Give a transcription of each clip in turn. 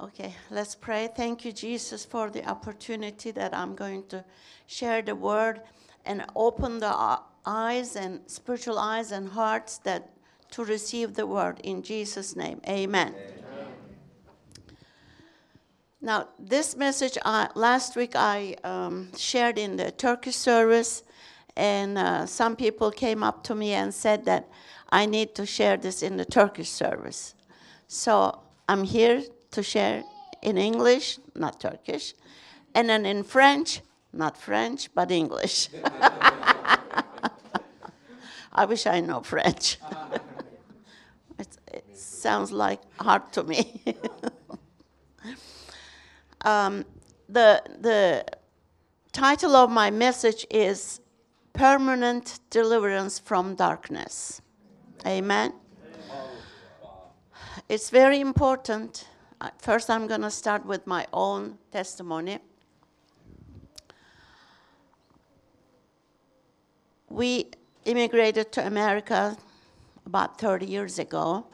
Okay, let's pray. Thank you, Jesus, for the opportunity that I'm going to share the word and open the eyes and spiritual eyes and hearts that to receive the word in Jesus' name. Amen. Now, this message uh, last week I um, shared in the Turkish service, and uh, some people came up to me and said that I need to share this in the Turkish service. So I'm here to share in English, not Turkish, and then in French, not French, but English. I wish I know French. it, it sounds like hard to me. um, the, the title of my message is Permanent Deliverance from Darkness. Amen. It's very important. Uh, First, I'm going to start with my own testimony. We immigrated to America about 30 years ago,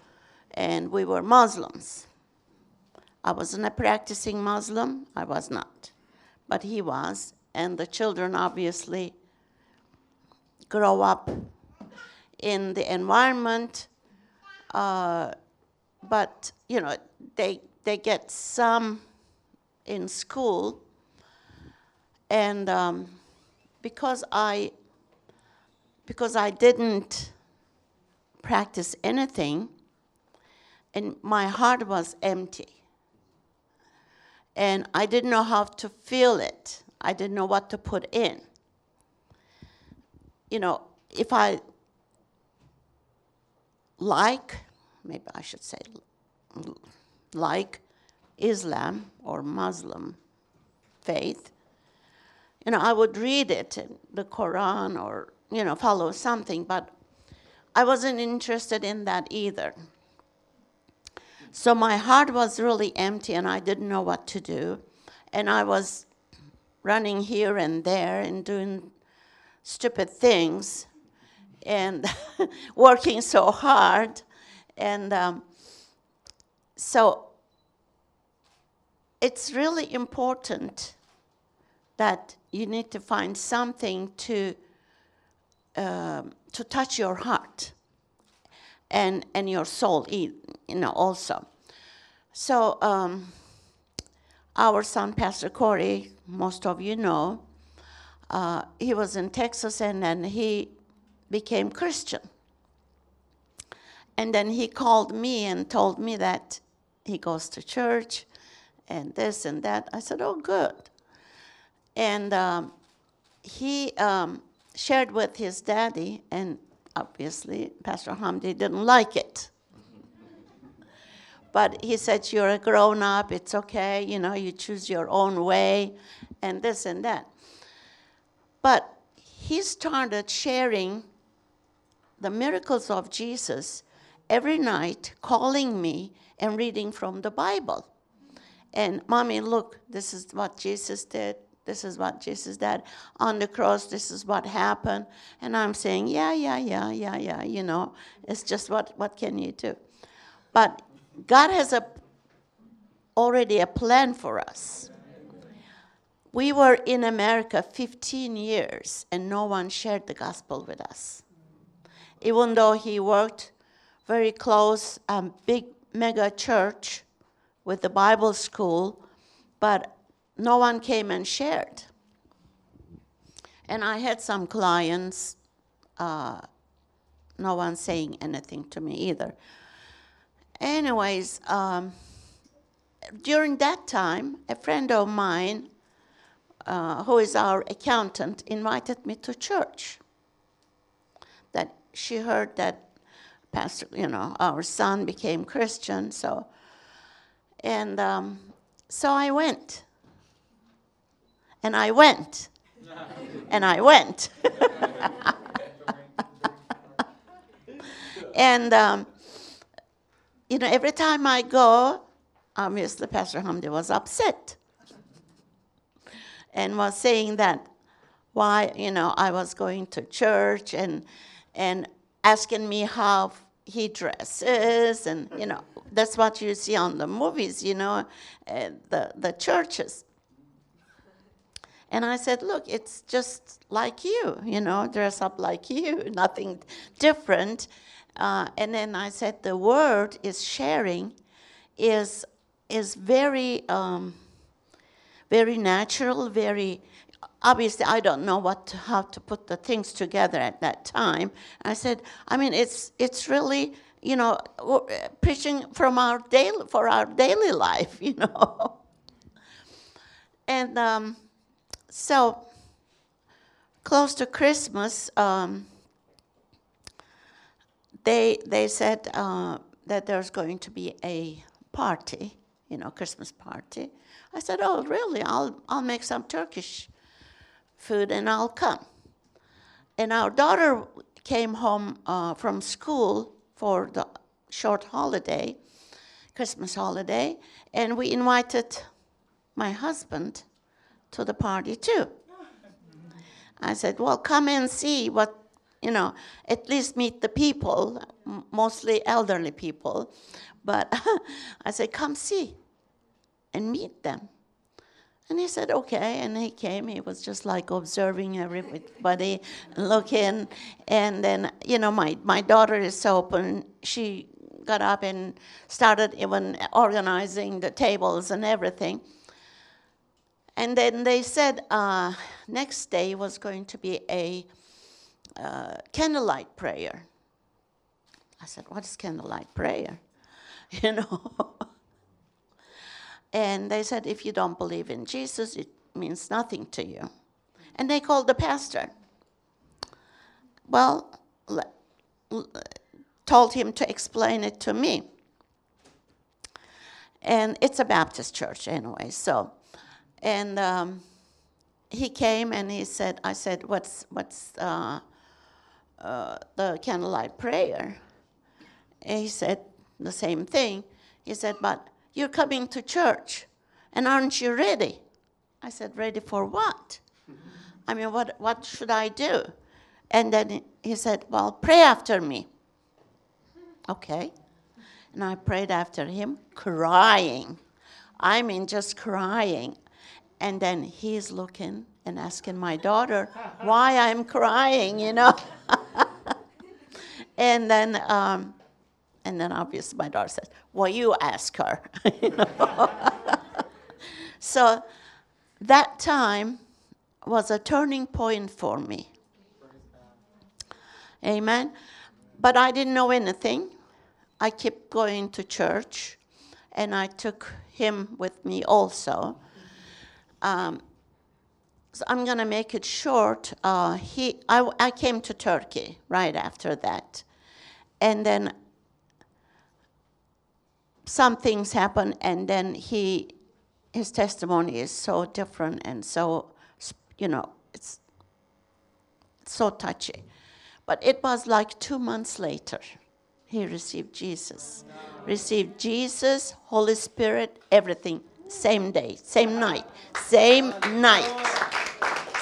and we were Muslims. I wasn't a practicing Muslim, I was not, but he was, and the children obviously grow up in the environment, uh, but you know they they get some in school, and um, because I because I didn't practice anything, and my heart was empty. And I didn't know how to feel it. I didn't know what to put in. You know, if I like, maybe I should say, like Islam or Muslim faith, you know, I would read it the Quran or, you know, follow something, but I wasn't interested in that either. So my heart was really empty and I didn't know what to do. And I was running here and there and doing stupid things and working so hard. And um, so it's really important that you need to find something to, um, to touch your heart and, and your soul, you know, also. So um, our son, Pastor Corey, most of you know, uh, he was in Texas and then he became Christian. And then he called me and told me that he goes to church and this and that. I said, Oh, good. And um, he um, shared with his daddy, and obviously, Pastor Hamdi didn't like it. But he said, You're a grown up, it's okay, you know, you choose your own way, and this and that. But he started sharing the miracles of Jesus every night, calling me and reading from the Bible. And mommy, look, this is what Jesus did. This is what Jesus did on the cross. This is what happened. And I'm saying, yeah, yeah, yeah, yeah, yeah. You know, it's just what what can you do? But God has a already a plan for us. We were in America 15 years and no one shared the gospel with us. Even though he worked very close, um, big mega church with the Bible school, but no one came and shared. And I had some clients, uh, no one saying anything to me either. Anyways, um, during that time, a friend of mine, uh, who is our accountant, invited me to church. That she heard that Pastor, you know, our son became Christian, so, and um, so I went. And I went. and I went. and, um, you know, every time I go, obviously Pastor Hamdi was upset and was saying that why, you know, I was going to church and, and asking me how he dresses and, you know, That's what you see on the movies, you know, uh, the, the churches. And I said, Look, it's just like you, you know, dress up like you, nothing different. Uh, and then I said, The word is sharing, is, is very, um, very natural, very obviously I don't know what to, how to put the things together at that time. I said, I mean, it's it's really you know preaching from our daily for our daily life, you know. and um, so close to Christmas, um, they they said uh, that there's going to be a party, you know, Christmas party. I said, "Oh, really? I'll I'll make some Turkish food and I'll come." And our daughter came home uh, from school for the short holiday, Christmas holiday, and we invited my husband to the party too. I said, Well, come and see what, you know, at least meet the people, mostly elderly people. But I said, Come see and meet them. And he said, okay. And he came. He was just like observing everybody, looking. And then, you know, my, my daughter is so open. She got up and started even organizing the tables and everything. And then they said uh, next day was going to be a uh, candlelight prayer. I said, What is candlelight prayer? You know? And they said, If you don't believe in Jesus, it means nothing to you. And they called the pastor. Well, told him to explain it to me. And it's a Baptist church anyway, so and um, he came and he said, I said, what's, what's uh, uh, the candlelight prayer? And he said the same thing. He said, but you're coming to church and aren't you ready? I said, ready for what? I mean, what, what should I do? And then he said, well, pray after me. Okay. And I prayed after him, crying. I mean, just crying. And then he's looking and asking my daughter why I'm crying, you know. and then, um, and then obviously my daughter says, "Well, you ask her." so that time was a turning point for me. Amen. But I didn't know anything. I kept going to church, and I took him with me also. Um, so I'm going to make it short. Uh, he, I, I came to Turkey right after that. And then some things happen, and then he, his testimony is so different and so, you know, it's so touchy. But it was like two months later, he received Jesus. Received Jesus, Holy Spirit, everything same day, same night, same night,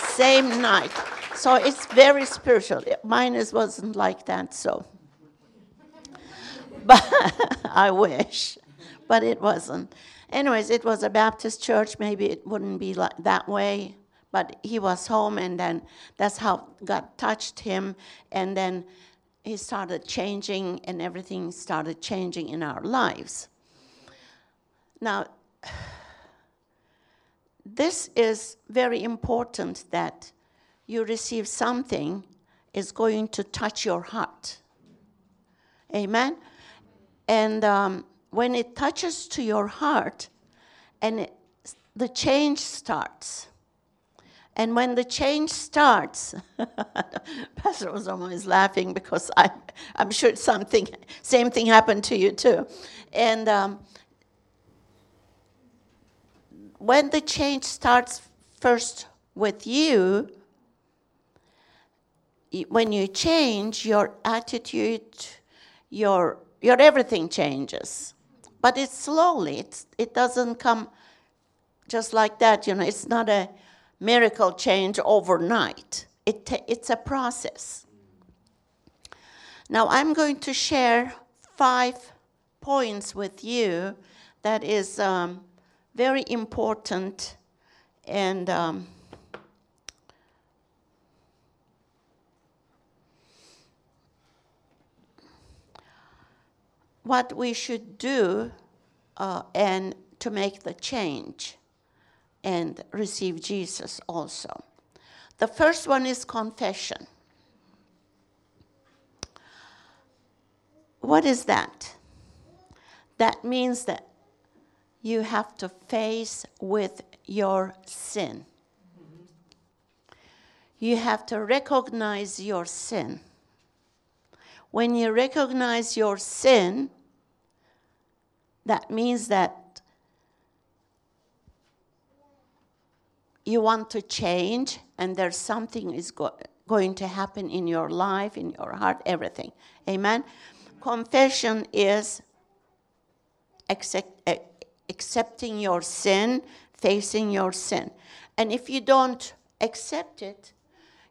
same night. So it's very spiritual. Mine wasn't like that, so. But I wish, but it wasn't. Anyways, it was a Baptist church. Maybe it wouldn't be like that way, but he was home, and then that's how God touched him, and then he started changing, and everything started changing in our lives. Now, this is very important that you receive something is going to touch your heart. Amen? And um, when it touches to your heart, and it, the change starts. And when the change starts, Pastor was always laughing because I, I'm sure something, same thing happened to you too. And um, when the change starts first with you, when you change, your attitude, your, your everything changes. But it's slowly, it's, it doesn't come just like that. You know, it's not a miracle change overnight, it it's a process. Now, I'm going to share five points with you that is um, very important and um, what we should do uh, and to make the change and receive Jesus also. The first one is confession. What is that? That means that you have to face with your sin. You have to recognize your sin. When you recognize your sin, that means that you want to change and there's something is go- going to happen in your life, in your heart, everything. Amen. Confession is accept, eh, accepting your sin, facing your sin. And if you don't accept it,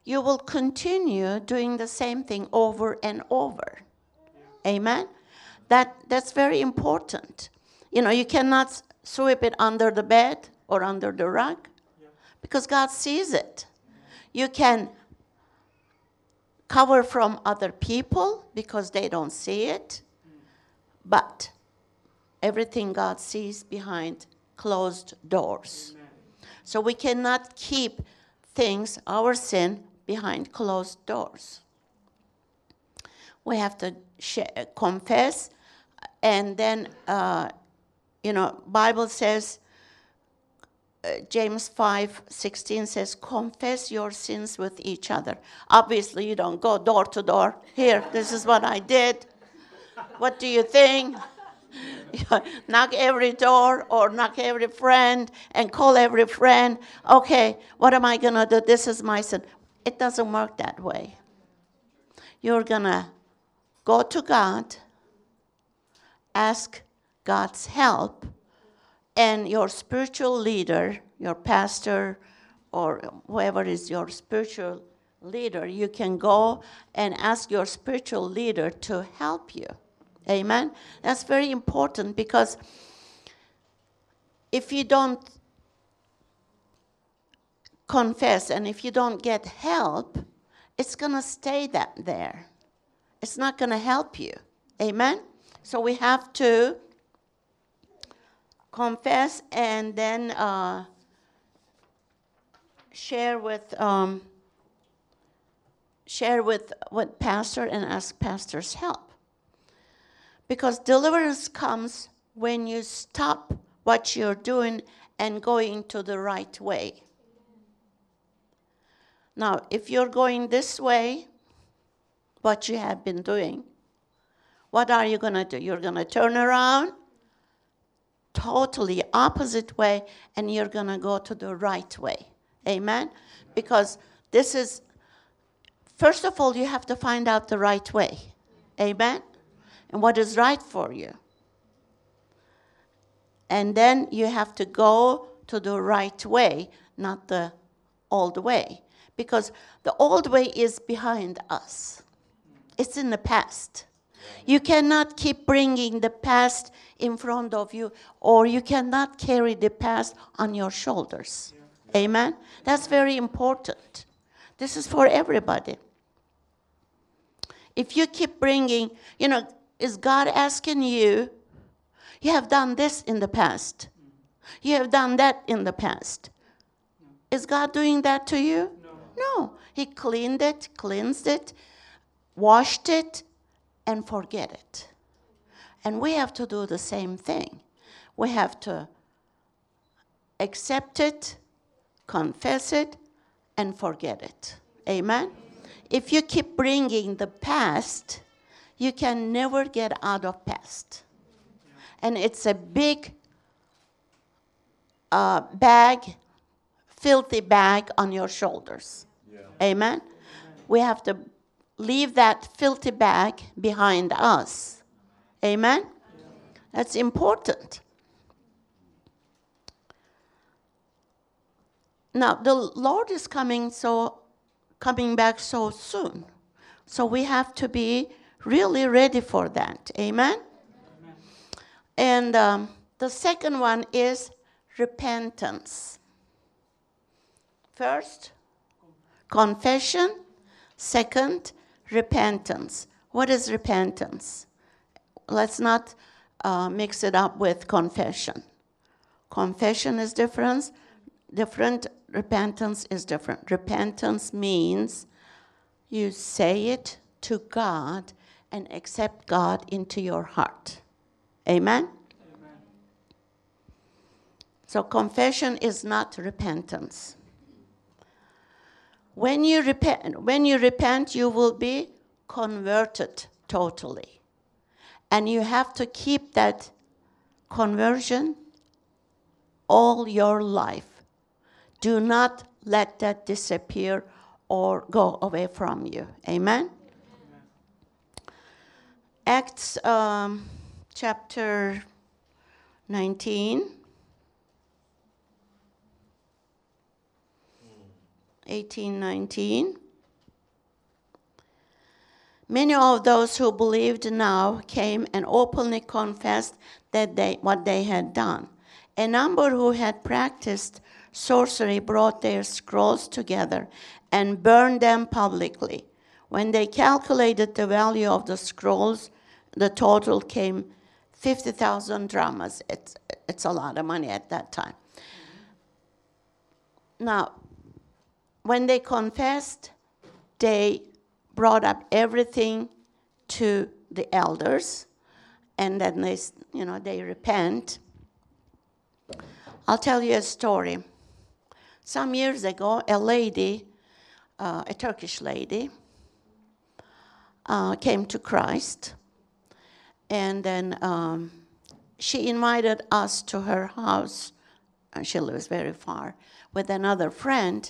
you will continue doing the same thing over and over. Amen. That that's very important. You know, you cannot sweep it under the bed or under the rug because God sees it. You can cover from other people because they don't see it. But everything God sees behind closed doors. So we cannot keep things, our sin, behind closed doors. We have to sh- confess, and then, uh, you know, Bible says, uh, James 5 16 says, confess your sins with each other. Obviously, you don't go door to door. Here, this is what I did. What do you think? knock every door or knock every friend and call every friend. Okay, what am I going to do? This is my sin. It doesn't work that way. You're going to go to God, ask God's help, and your spiritual leader, your pastor, or whoever is your spiritual leader, you can go and ask your spiritual leader to help you. Amen? That's very important because if you don't confess and if you don't get help, it's going to stay that there. It's not going to help you. Amen? So we have to confess and then uh, share with um, share with with pastor and ask pastor's help. Because deliverance comes when you stop what you're doing and going to the right way. Now, if you're going this way, what you have been doing, what are you going to do? You're going to turn around totally opposite way and you're going to go to the right way. Amen? Because this is, first of all, you have to find out the right way. Amen? and what is right for you. And then you have to go to the right way, not the old way. Because the old way is behind us, it's in the past. You cannot keep bringing the past in front of you, or you cannot carry the past on your shoulders. Amen? That's very important. This is for everybody. If you keep bringing, you know, is God asking you, you have done this in the past, you have done that in the past. Is God doing that to you? No. no. He cleaned it, cleansed it, washed it, and forget it. And we have to do the same thing. We have to accept it, confess it, and forget it. Amen? If you keep bringing the past, you can never get out of past. And it's a big uh, bag, filthy bag on your shoulders. Yeah. Amen? We have to leave that filthy bag behind us. Amen? That's important. Now, the Lord is coming so coming back so soon. So we have to be really ready for that. Amen? Amen. And um, the second one is repentance. First, confession. Second, repentance. What is repentance? Let's not uh, mix it up with confession. Confession is different. Different. Repentance is different. Repentance means you say it to God and accept God into your heart. Amen? Amen? So, confession is not repentance. When you repent, when you repent, you will be converted totally. And you have to keep that conversion all your life. Do not let that disappear or go away from you. Amen? Acts um, chapter 19. 18, 19. Many of those who believed now came and openly confessed that they, what they had done. A number who had practiced sorcery brought their scrolls together and burned them publicly. When they calculated the value of the scrolls, the total came 50,000 drachmas. It's, it's a lot of money at that time. Now, when they confessed, they brought up everything to the elders, and then they, you know, they repent. I'll tell you a story. Some years ago, a lady, uh, a Turkish lady, uh, came to Christ, and then um, she invited us to her house. And she lives very far with another friend.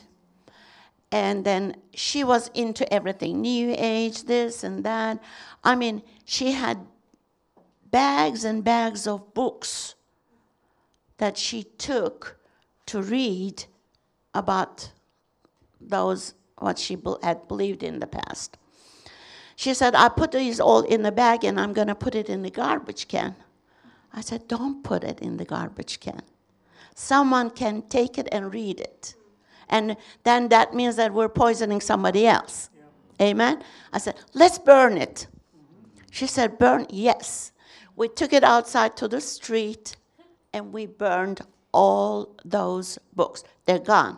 And then she was into everything New Age, this and that. I mean, she had bags and bags of books that she took to read about those what she had believed in the past. She said, I put these all in the bag and I'm going to put it in the garbage can. I said, Don't put it in the garbage can. Someone can take it and read it. And then that means that we're poisoning somebody else. Yeah. Amen? I said, Let's burn it. She said, Burn? Yes. We took it outside to the street and we burned all those books. They're gone,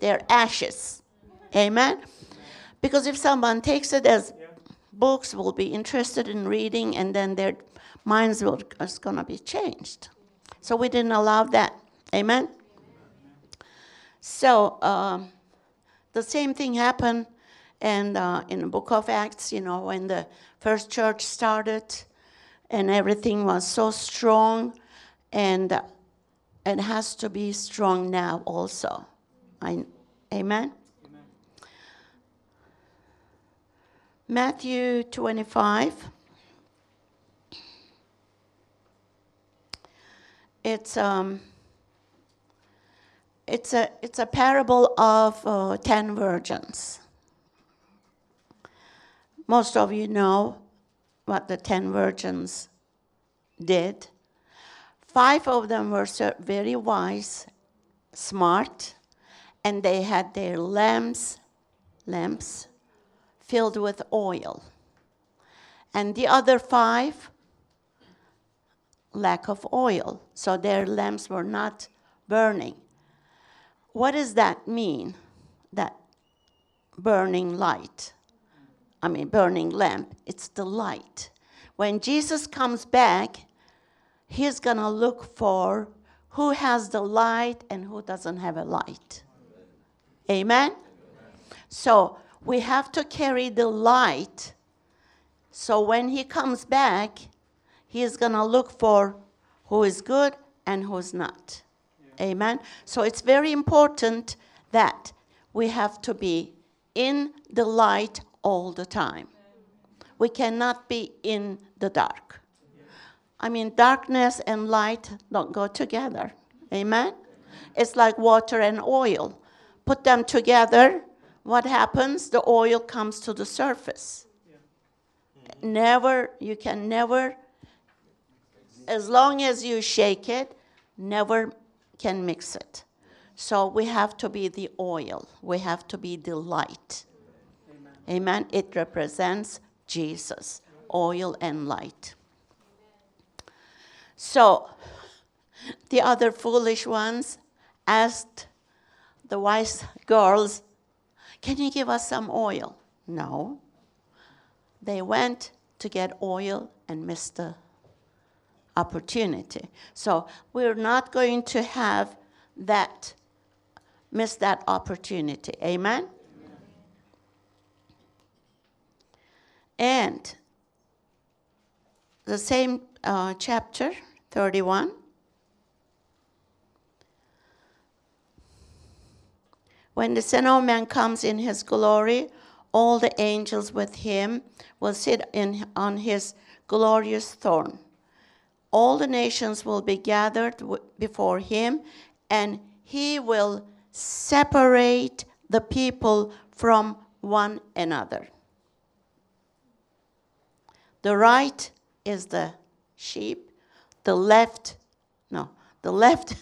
they're ashes. Amen? Because if someone takes it as books, will be interested in reading, and then their minds will, is going to be changed. So we didn't allow that. Amen? So um, the same thing happened and uh, in the book of Acts, you know, when the first church started and everything was so strong and uh, it has to be strong now also. I, amen? amen? Matthew 25. It's um, it's a it's a parable of uh, ten virgins. Most of you know what the ten virgins did. Five of them were very wise, smart, and they had their lamps, lamps filled with oil. And the other five, lack of oil, so their lamps were not burning. What does that mean? That burning light. I mean, burning lamp. It's the light. When Jesus comes back, he's going to look for who has the light and who doesn't have a light. Amen? So we have to carry the light. So when he comes back, he is going to look for who is good and who's not. Amen? So it's very important that we have to be in the light all the time. We cannot be in the dark. I mean, darkness and light don't go together. Amen? It's like water and oil. Put them together, what happens? The oil comes to the surface. Never, you can never as long as you shake it, never can mix it. So we have to be the oil. We have to be the light. Amen. It represents Jesus, oil and light. So the other foolish ones asked the wise girls, Can you give us some oil? No. They went to get oil and missed the opportunity. So we're not going to have that, miss that opportunity. Amen? And the same uh, chapter, 31. When the Son of Man comes in his glory, all the angels with him will sit in, on his glorious throne. All the nations will be gathered before him, and he will separate the people from one another. The right is the sheep, the left, no, the left,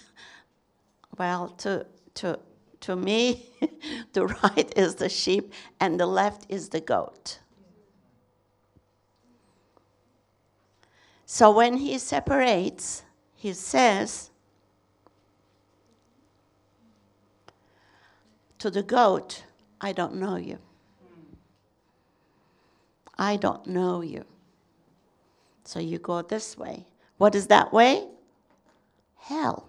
well, to, to, to me, the right is the sheep and the left is the goat. So when he separates, he says to the goat, I don't know you. I don't know you. So you go this way. What is that way? Hell.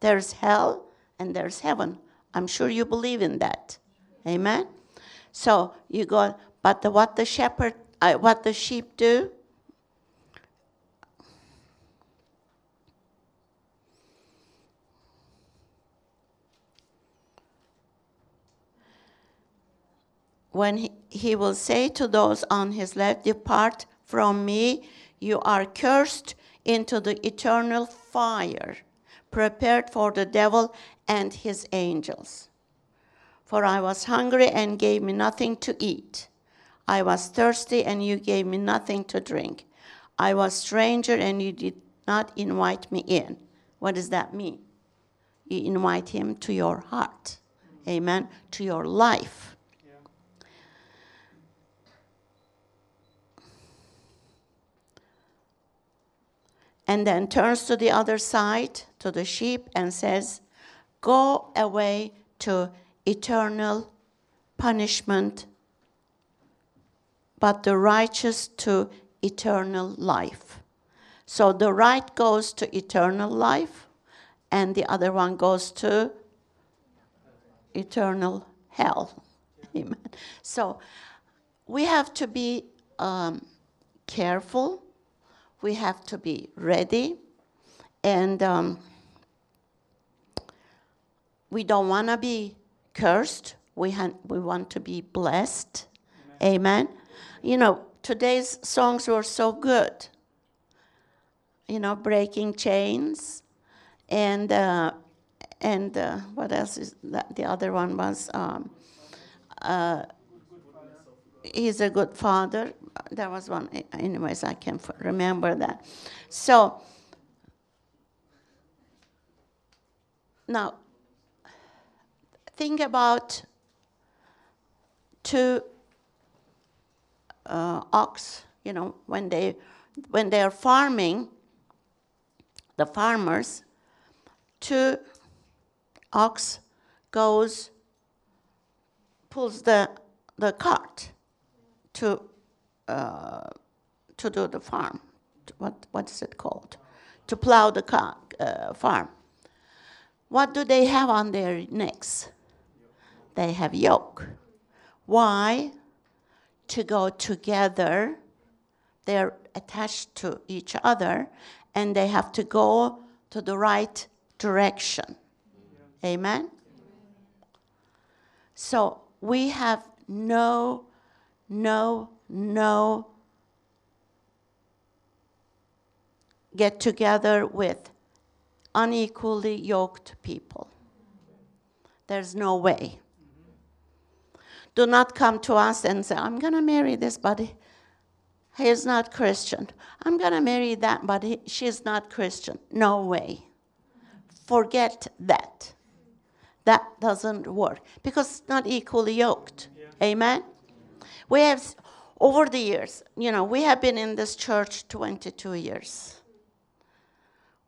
There's hell and there's heaven. I'm sure you believe in that. Amen. So you go, but the, what the shepherd, uh, what the sheep do? When he, will say to those on his left, Depart from me, you are cursed into the eternal fire, prepared for the devil and his angels. For I was hungry and gave me nothing to eat. I was thirsty and you gave me nothing to drink. I was stranger and you did not invite me in. What does that mean? You invite him to your heart. Amen. To your life. And then turns to the other side, to the sheep, and says, Go away to eternal punishment, but the righteous to eternal life. So the right goes to eternal life, and the other one goes to eternal hell. Amen. So we have to be um, careful we have to be ready, and um, we don't want to be cursed. We, ha- we want to be blessed. Amen. Amen. You know, today's songs were so good. You know, breaking chains, and uh, and uh, what else is that? The other one was. Um, uh, he's a good father there was one, anyways, I can remember that. So, now, think about two uh, ox, you know, when they, when they are farming, the farmers, two ox goes, pulls the, the cart to uh, to do the farm. What, what is it called? To plow the car, uh, farm. What do they have on their necks? They have yoke. Why? To go together. They're attached to each other and they have to go to the right direction. Amen? So we have no, no no get together with unequally yoked people. There's no way. Do not come to us and say, I'm going to marry this buddy. he is not Christian. I'm going to marry that, but he, she's not Christian. No way. Forget that. That doesn't work because it's not equally yoked. Yeah. Amen? We have, over the years, you know, we have been in this church 22 years.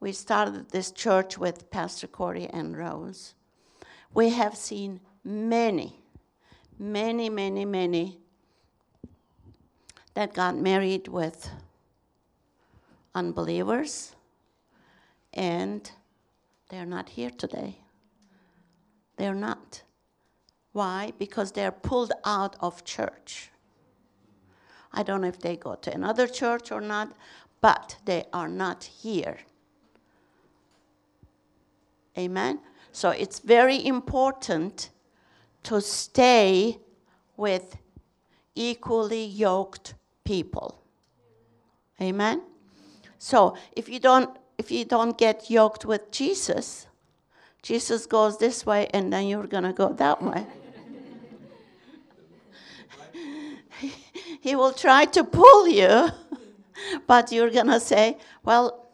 We started this church with Pastor Corey and Rose. We have seen many, many, many, many that got married with unbelievers, and they're not here today. They're not. Why? Because they're pulled out of church. I don't know if they go to another church or not, but they are not here. Amen? So it's very important to stay with equally yoked people. Amen? So if you don't if you don't get yoked with Jesus, Jesus goes this way and then you're going to go that way. He will try to pull you, but you're going to say, well,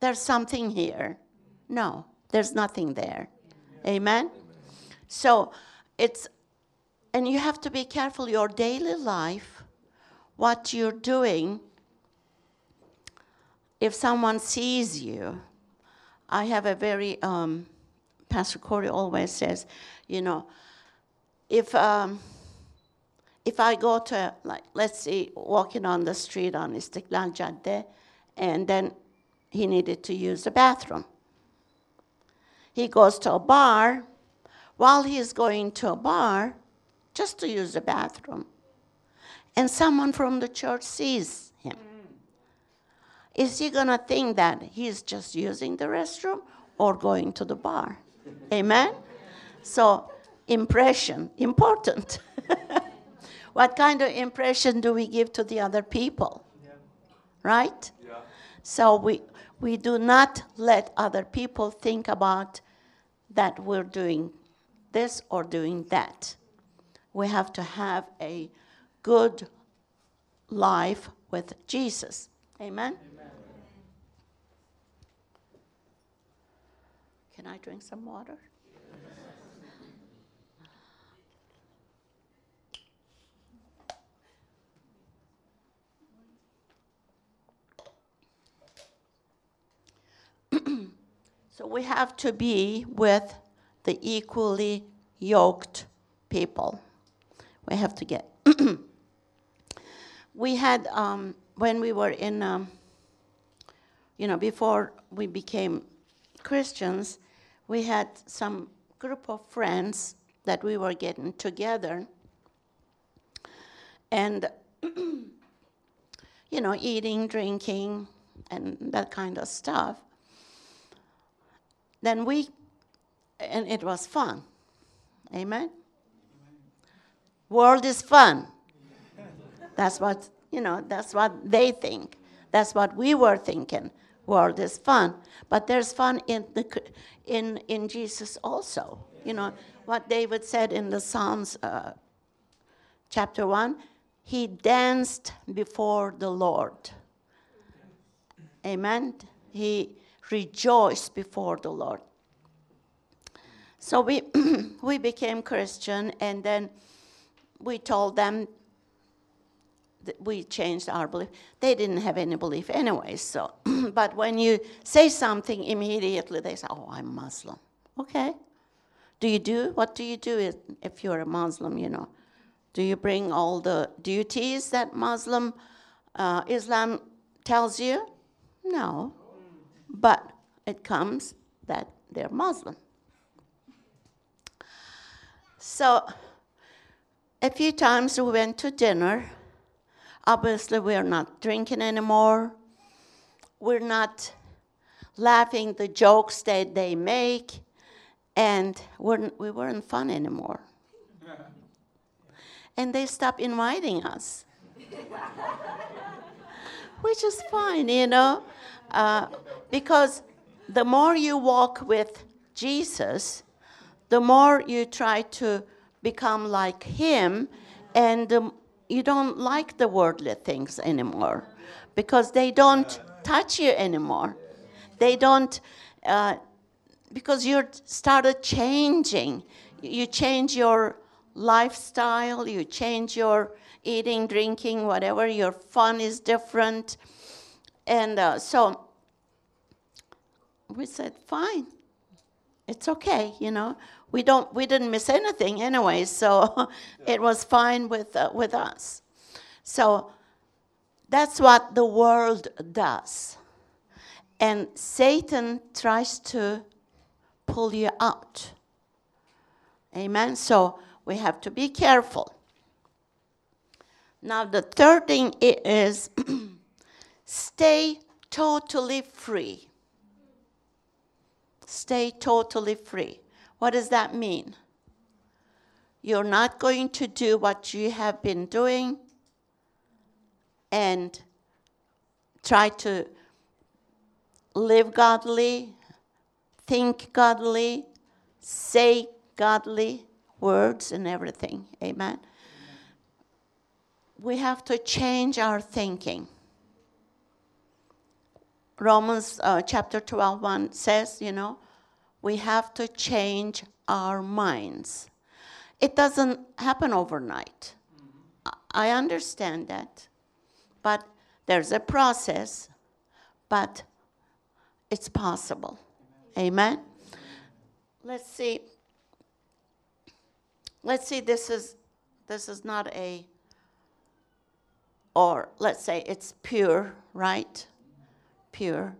there's something here. No, there's nothing there. Amen? So it's, and you have to be careful your daily life, what you're doing. If someone sees you, I have a very, um, Pastor Corey always says, you know, if, um, if I go to, like, let's say, walking on the street on Istiklal Cadde, and then he needed to use the bathroom. He goes to a bar. While he's going to a bar, just to use the bathroom, and someone from the church sees him, mm. is he going to think that he's just using the restroom or going to the bar? Amen? So, impression, important. what kind of impression do we give to the other people? Yeah. Right? Yeah. So we, we do not let other people think about that we're doing this or doing that. We have to have a good life with Jesus. Amen? Amen. Can I drink some water? So we have to be with the equally yoked people. We have to get. we had, um, when we were in, um, you know, before we became Christians, we had some group of friends that we were getting together and, you know, eating, drinking, and that kind of stuff then we, and it was fun. Amen? World is fun. That's what, you know, that's what they think. That's what we were thinking. World is fun. But there's fun in, the, in, in Jesus also. You know, what David said in the Psalms uh, chapter 1 he danced before the Lord. Amen? He, rejoice before the Lord. So we, we became Christian, and then we told them we changed our belief. They didn't have any belief anyway, so. but when you say something immediately, they say, oh, I'm Muslim. Okay. Do you do? What do you do if you're a Muslim, you know? Do you bring all the duties that Muslim uh, Islam tells you? No but it comes that they're Muslim. So a few times we went to dinner. Obviously, we're not drinking anymore. We're not laughing the jokes that they make, and we're, we weren't fun anymore. and they stopped inviting us, which is fine, you know. Uh, because the more you walk with Jesus, the more you try to become like Him, and the, you don't like the worldly things anymore because they don't touch you anymore. They don't, uh, because you started changing. You change your lifestyle, you change your eating, drinking, whatever. Your fun is different. And uh, so we said, fine, it's okay, you know. We don't, we didn't miss anything anyway, so it was fine with uh, with us. So that's what the world does, and Satan tries to pull you out. Amen. So we have to be careful. Now the third thing is stay totally free stay totally free. What does that mean? You're not going to do what you have been doing and try to live godly, think godly, say godly words and everything. Amen. We have to change our thinking. Romans uh, chapter 12, 1 says, you know, we have to change our minds. It doesn't happen overnight. Mm-hmm. I understand that. But there's a process, but it's possible. Amen? Amen? Let's see. Let's see, this is this is not a or let's say it's pure, right? Pure.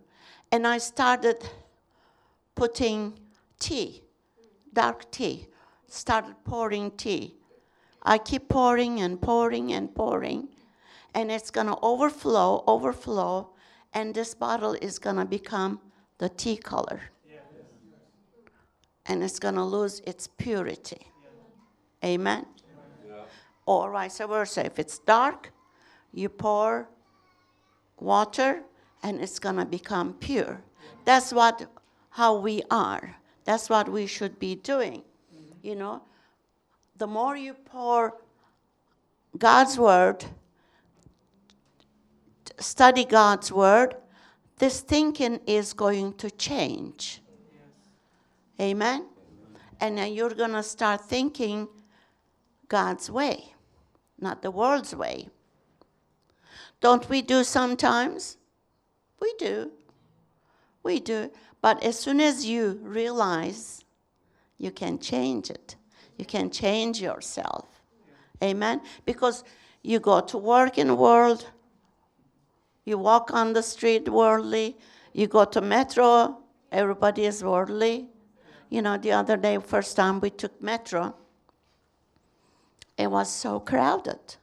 And I started putting tea, dark tea, started pouring tea. I keep pouring and pouring and pouring, and it's to overflow, overflow, and this bottle is to become the tea color. And it's to lose its purity. Amen? Yeah. Or vice versa. If it's dark, you pour water and it's going to become pure. That's what how we are. That's what we should be doing. You know, the more you pour God's word, study God's word, this thinking is going to change. Amen? And then you're going to start thinking God's way, not the world's way. Don't we do sometimes? We do. We do. But as soon as you realize you can change it, you can change yourself. Amen? Because you go to work in the world, you walk on the street worldly, you go to metro, everybody is worldly. You know, the other day, first time we took metro, it was so crowded.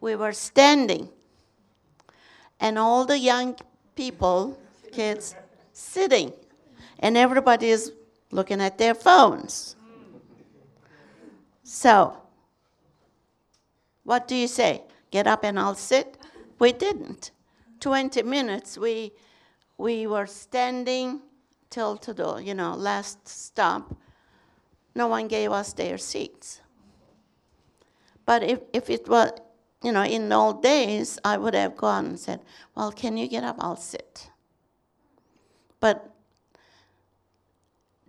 We were standing, and all the young people, kids, sitting, and everybody is looking at their phones. So, what do you say? Get up and I'll sit? We didn't. 20 minutes, we, we were standing till to the you know last stop. No one gave us their seats. But if, if it was you know, in the old days, I would have gone and said, Well, can you get up? I'll sit. But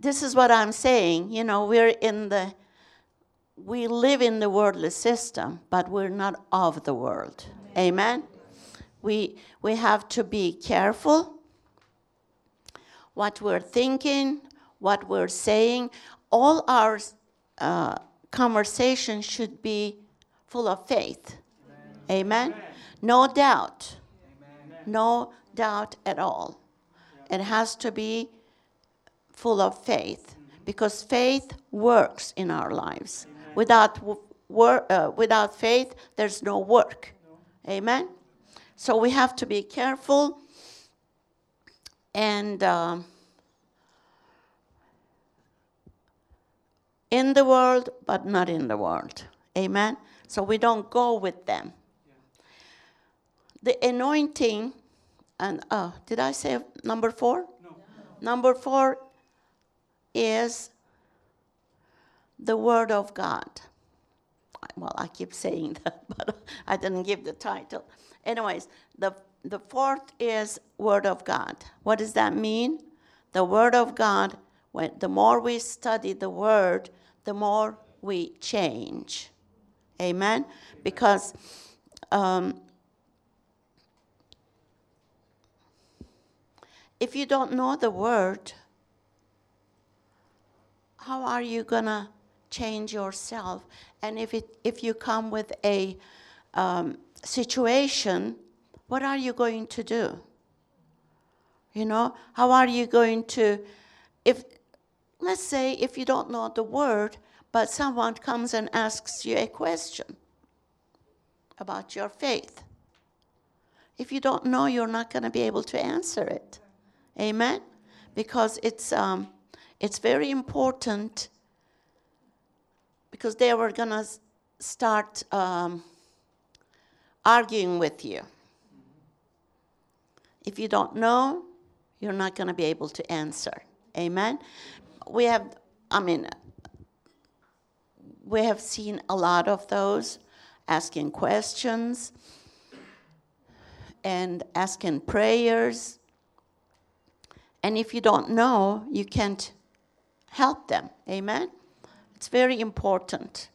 this is what I'm saying. You know, we're in the, we live in the worldly system, but we're not of the world. Amen? We, we have to be careful what we're thinking, what we're saying. All our uh, conversation should be full of faith. Amen? No doubt. Amen. No doubt at all. It has to be full of faith because faith works in our lives. Without, wor- uh, without faith, there's no work. Amen? So we have to be careful and um, in the world, but not in the world. Amen? So we don't go with them the anointing, and uh, did I say number four? No. Number four is the Word of God. well, I keep saying that, but I didn't give the title. Anyways, the, the fourth is Word of God. What does that mean? The Word of God, when, the more we study the Word, the more we change. Amen? Because um, if you don't know the Word, how are you going to change yourself? And if, it, if you come with a um, situation, what are you going to do? You know, how are you going to, if, let's say, if you don't know the word, but someone comes and asks you a question about your faith. If you don't know, you're not going to be able to answer it. Amen? Because it's, um, it's very important because they were going to start um, arguing with you. If you don't know, you're not going to be able to answer. Amen? We have, I mean, we have seen a lot of those asking questions and asking prayers. And if you don't know, you can't help them. Amen? It's very important.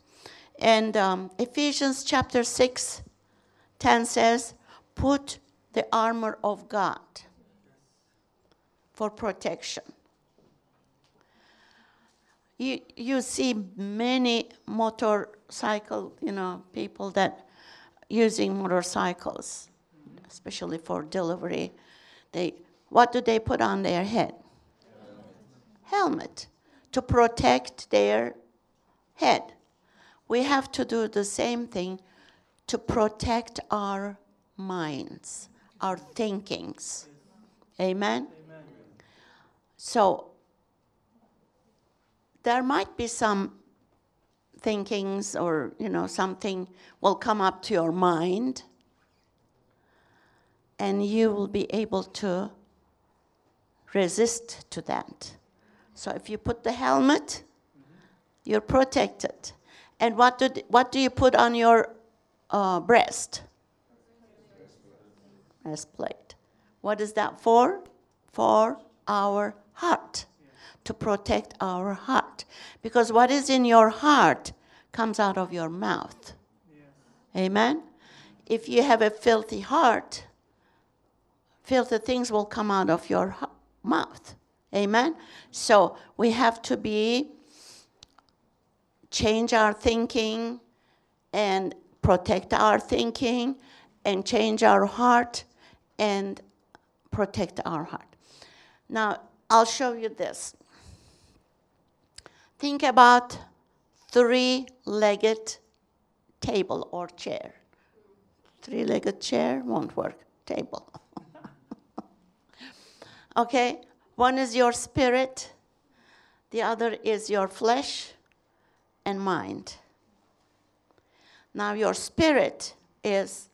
And um, Ephesians chapter 6 10 says, Put the armor of God for protection. You, you see many motorcycle, you know, people that using motorcycles, especially for delivery. They, what do they put on their head? Helmet to protect their head. We have to do the same thing to protect our minds, our thinkings. Amen? Amen? So, there might be some thinkings or, you know, something will come up to your mind, and you will be able to resist to that. So, if you put the helmet, you're protected. And what do, what do you put on your uh, breast? Breastplate. What is that for? For our heart, to protect our heart. Because what is in your heart comes out of your mouth. Amen? If you have a filthy heart, filthy things will come out of your mouth. Amen? So we have to be change our thinking and protect our thinking and change our heart and protect our heart. Now, I'll show you this. Think about three legged table or chair. Three legged chair won't work, table. Okay? One is your spirit, the other is your flesh, and mind. Now, your spirit is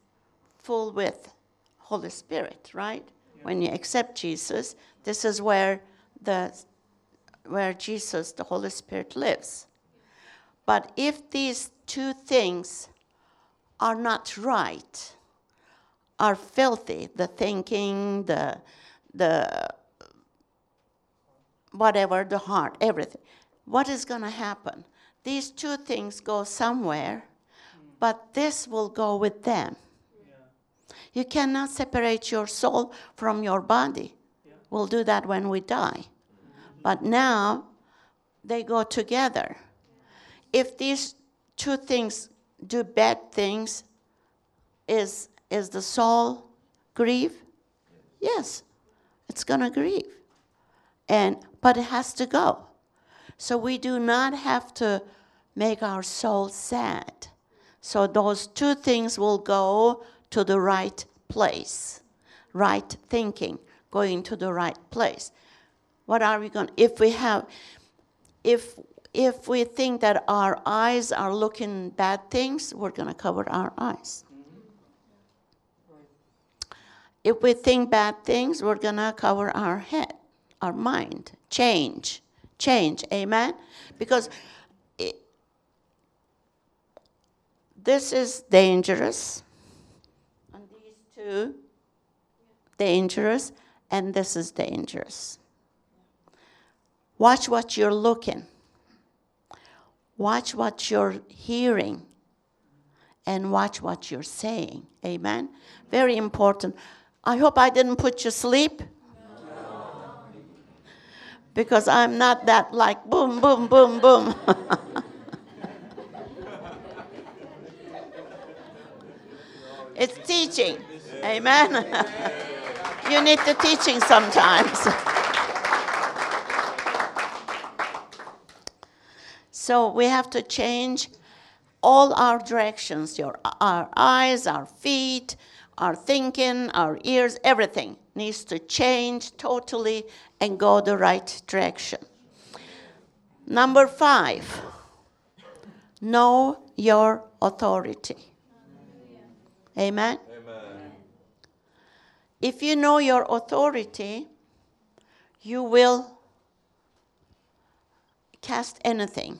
full with Holy Spirit, right? Yeah. When you accept Jesus, this is where the where Jesus, the Holy Spirit, lives. But if these two things are not right, are filthy, the thinking, the the whatever, the heart, everything, what is going to happen? these two things go somewhere, but this will go with them. You cannot separate your soul from your body. We'll do that when we die. But now they go together. If these two things do bad things, is, is the soul grieve? Yes, it's going to grieve. And, but it has to go. So we do not have to make our soul sad. So those two things will go to the right place, right thinking, going to the right place. What are we going if we have if if we think that our eyes are looking bad things, we're going to cover our eyes. If we think bad things, we're going to cover our head, our mind. Change. Change. Amen? Because this is dangerous, and these two dangerous, and this is dangerous. Watch what you're looking. Watch what you're hearing. And watch what you're saying. Amen. Very important. I hope I didn't put you sleep. Because I'm not that like boom, boom, boom, boom. it's teaching. Amen. you need the teaching sometimes. So we have to change all our directions your, our eyes, our feet, our thinking, our ears, everything needs to change totally and go the right direction. Number five, know your authority. Amen? Amen. If you know your authority, you will cast anything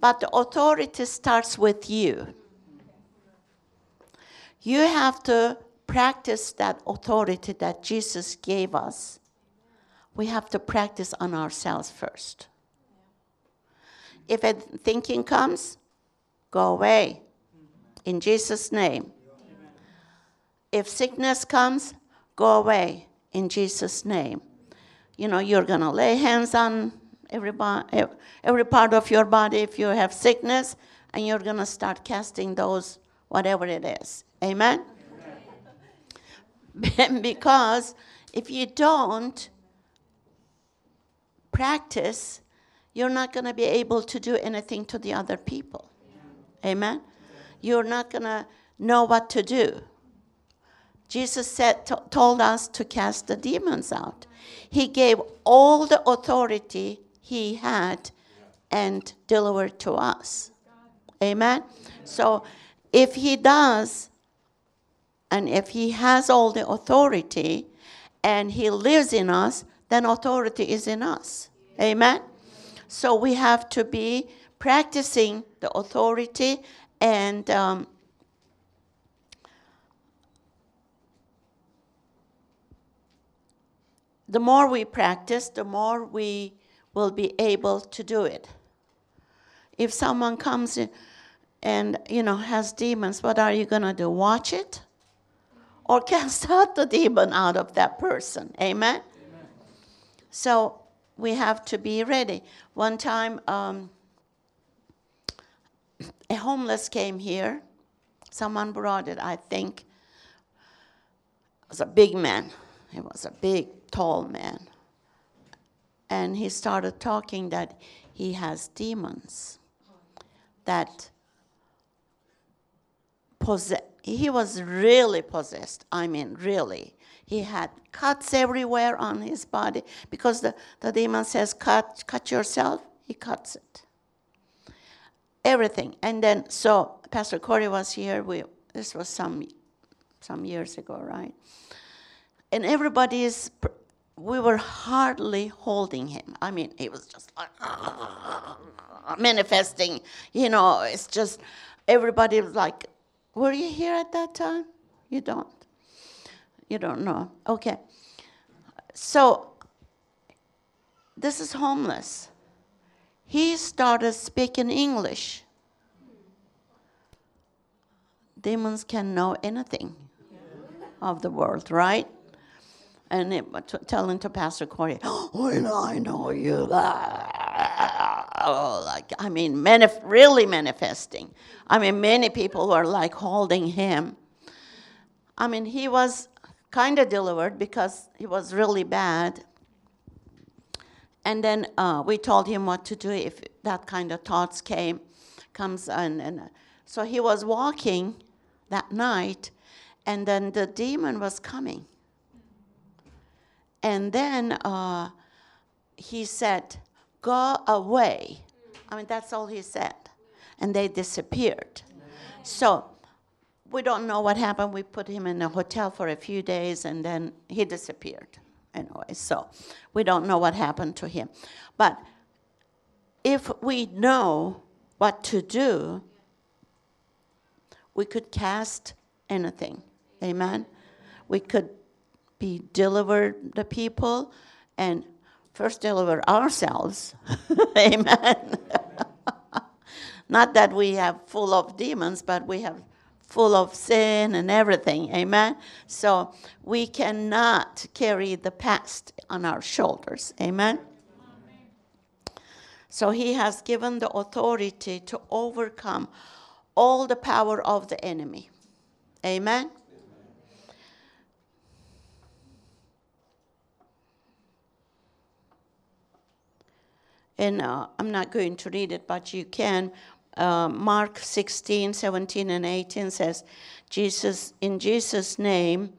but the authority starts with you. You have to practice that authority that Jesus gave us. We have to practice on ourselves first. If a thinking comes, go away in Jesus' name. If sickness comes, go away in Jesus' name. You know, you're going to lay hands on every, every part of your body if you have sickness, and you're going to start casting those, whatever it is. Amen? Amen. because if you don't practice, you're not going to be able to do anything to the other people. Amen? You're not going to know what to do. Jesus said, t- told us to cast the demons out. He gave all the authority he had and delivered to us. Amen? So if he does, and if he has all the authority and he lives in us, then authority is in us. Amen? So we have to be practicing the authority and um, the more we practice, the more we will be able to do it. If someone comes in and you know has demons, what are you going to do? Watch it? Or cast out the demon out of that person. Amen? Amen. So we have to be ready. One time, um, a homeless came here. Someone brought it, I think. It was a big man. He was a big, tall man and he started talking that he has demons that possess he was really possessed i mean really he had cuts everywhere on his body because the, the demon says cut cut yourself he cuts it everything and then so pastor corey was here we this was some some years ago right and everybody is we were hardly holding him. I mean, he was just like manifesting. You know, it's just everybody was like, "Were you here at that time?" You don't. You don't know. Okay. So this is homeless. He started speaking English. Demons can know anything of the world, right? and it, t- telling to Pastor Corey, oh, when I know you, oh, like I mean, manif- really manifesting. I mean, many people were like holding him. I mean, he was kind of delivered because he was really bad. And then uh, we told him what to do if that kind of thoughts came, comes and, and so he was walking that night, and then the demon was coming and then uh, he said, Go away. I mean, that's all he said. And they disappeared. So we don't know what happened. We put him in a hotel for a few days and then he disappeared. Anyway, so we don't know what happened to him. But if we know what to do, we could cast anything. Amen. We could be delivered the people and first deliver ourselves. Amen. Not that we have full of demons, but we have full of sin and everything. Amen. So we cannot carry the past on our shoulders. Amen. So he has given the authority to overcome all the power of the enemy. Amen. And uh, I'm not going to read it, but you can. Uh, Mark 16, 17, and 18 says, Jesus, in Jesus' name,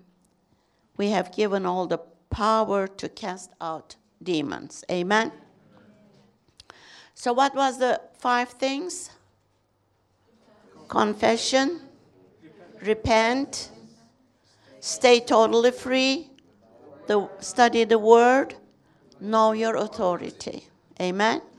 we have given all the power to cast out demons. Amen. So, what was the five things? Confession, repent, stay totally free, the, study the word, know your authority. Amen.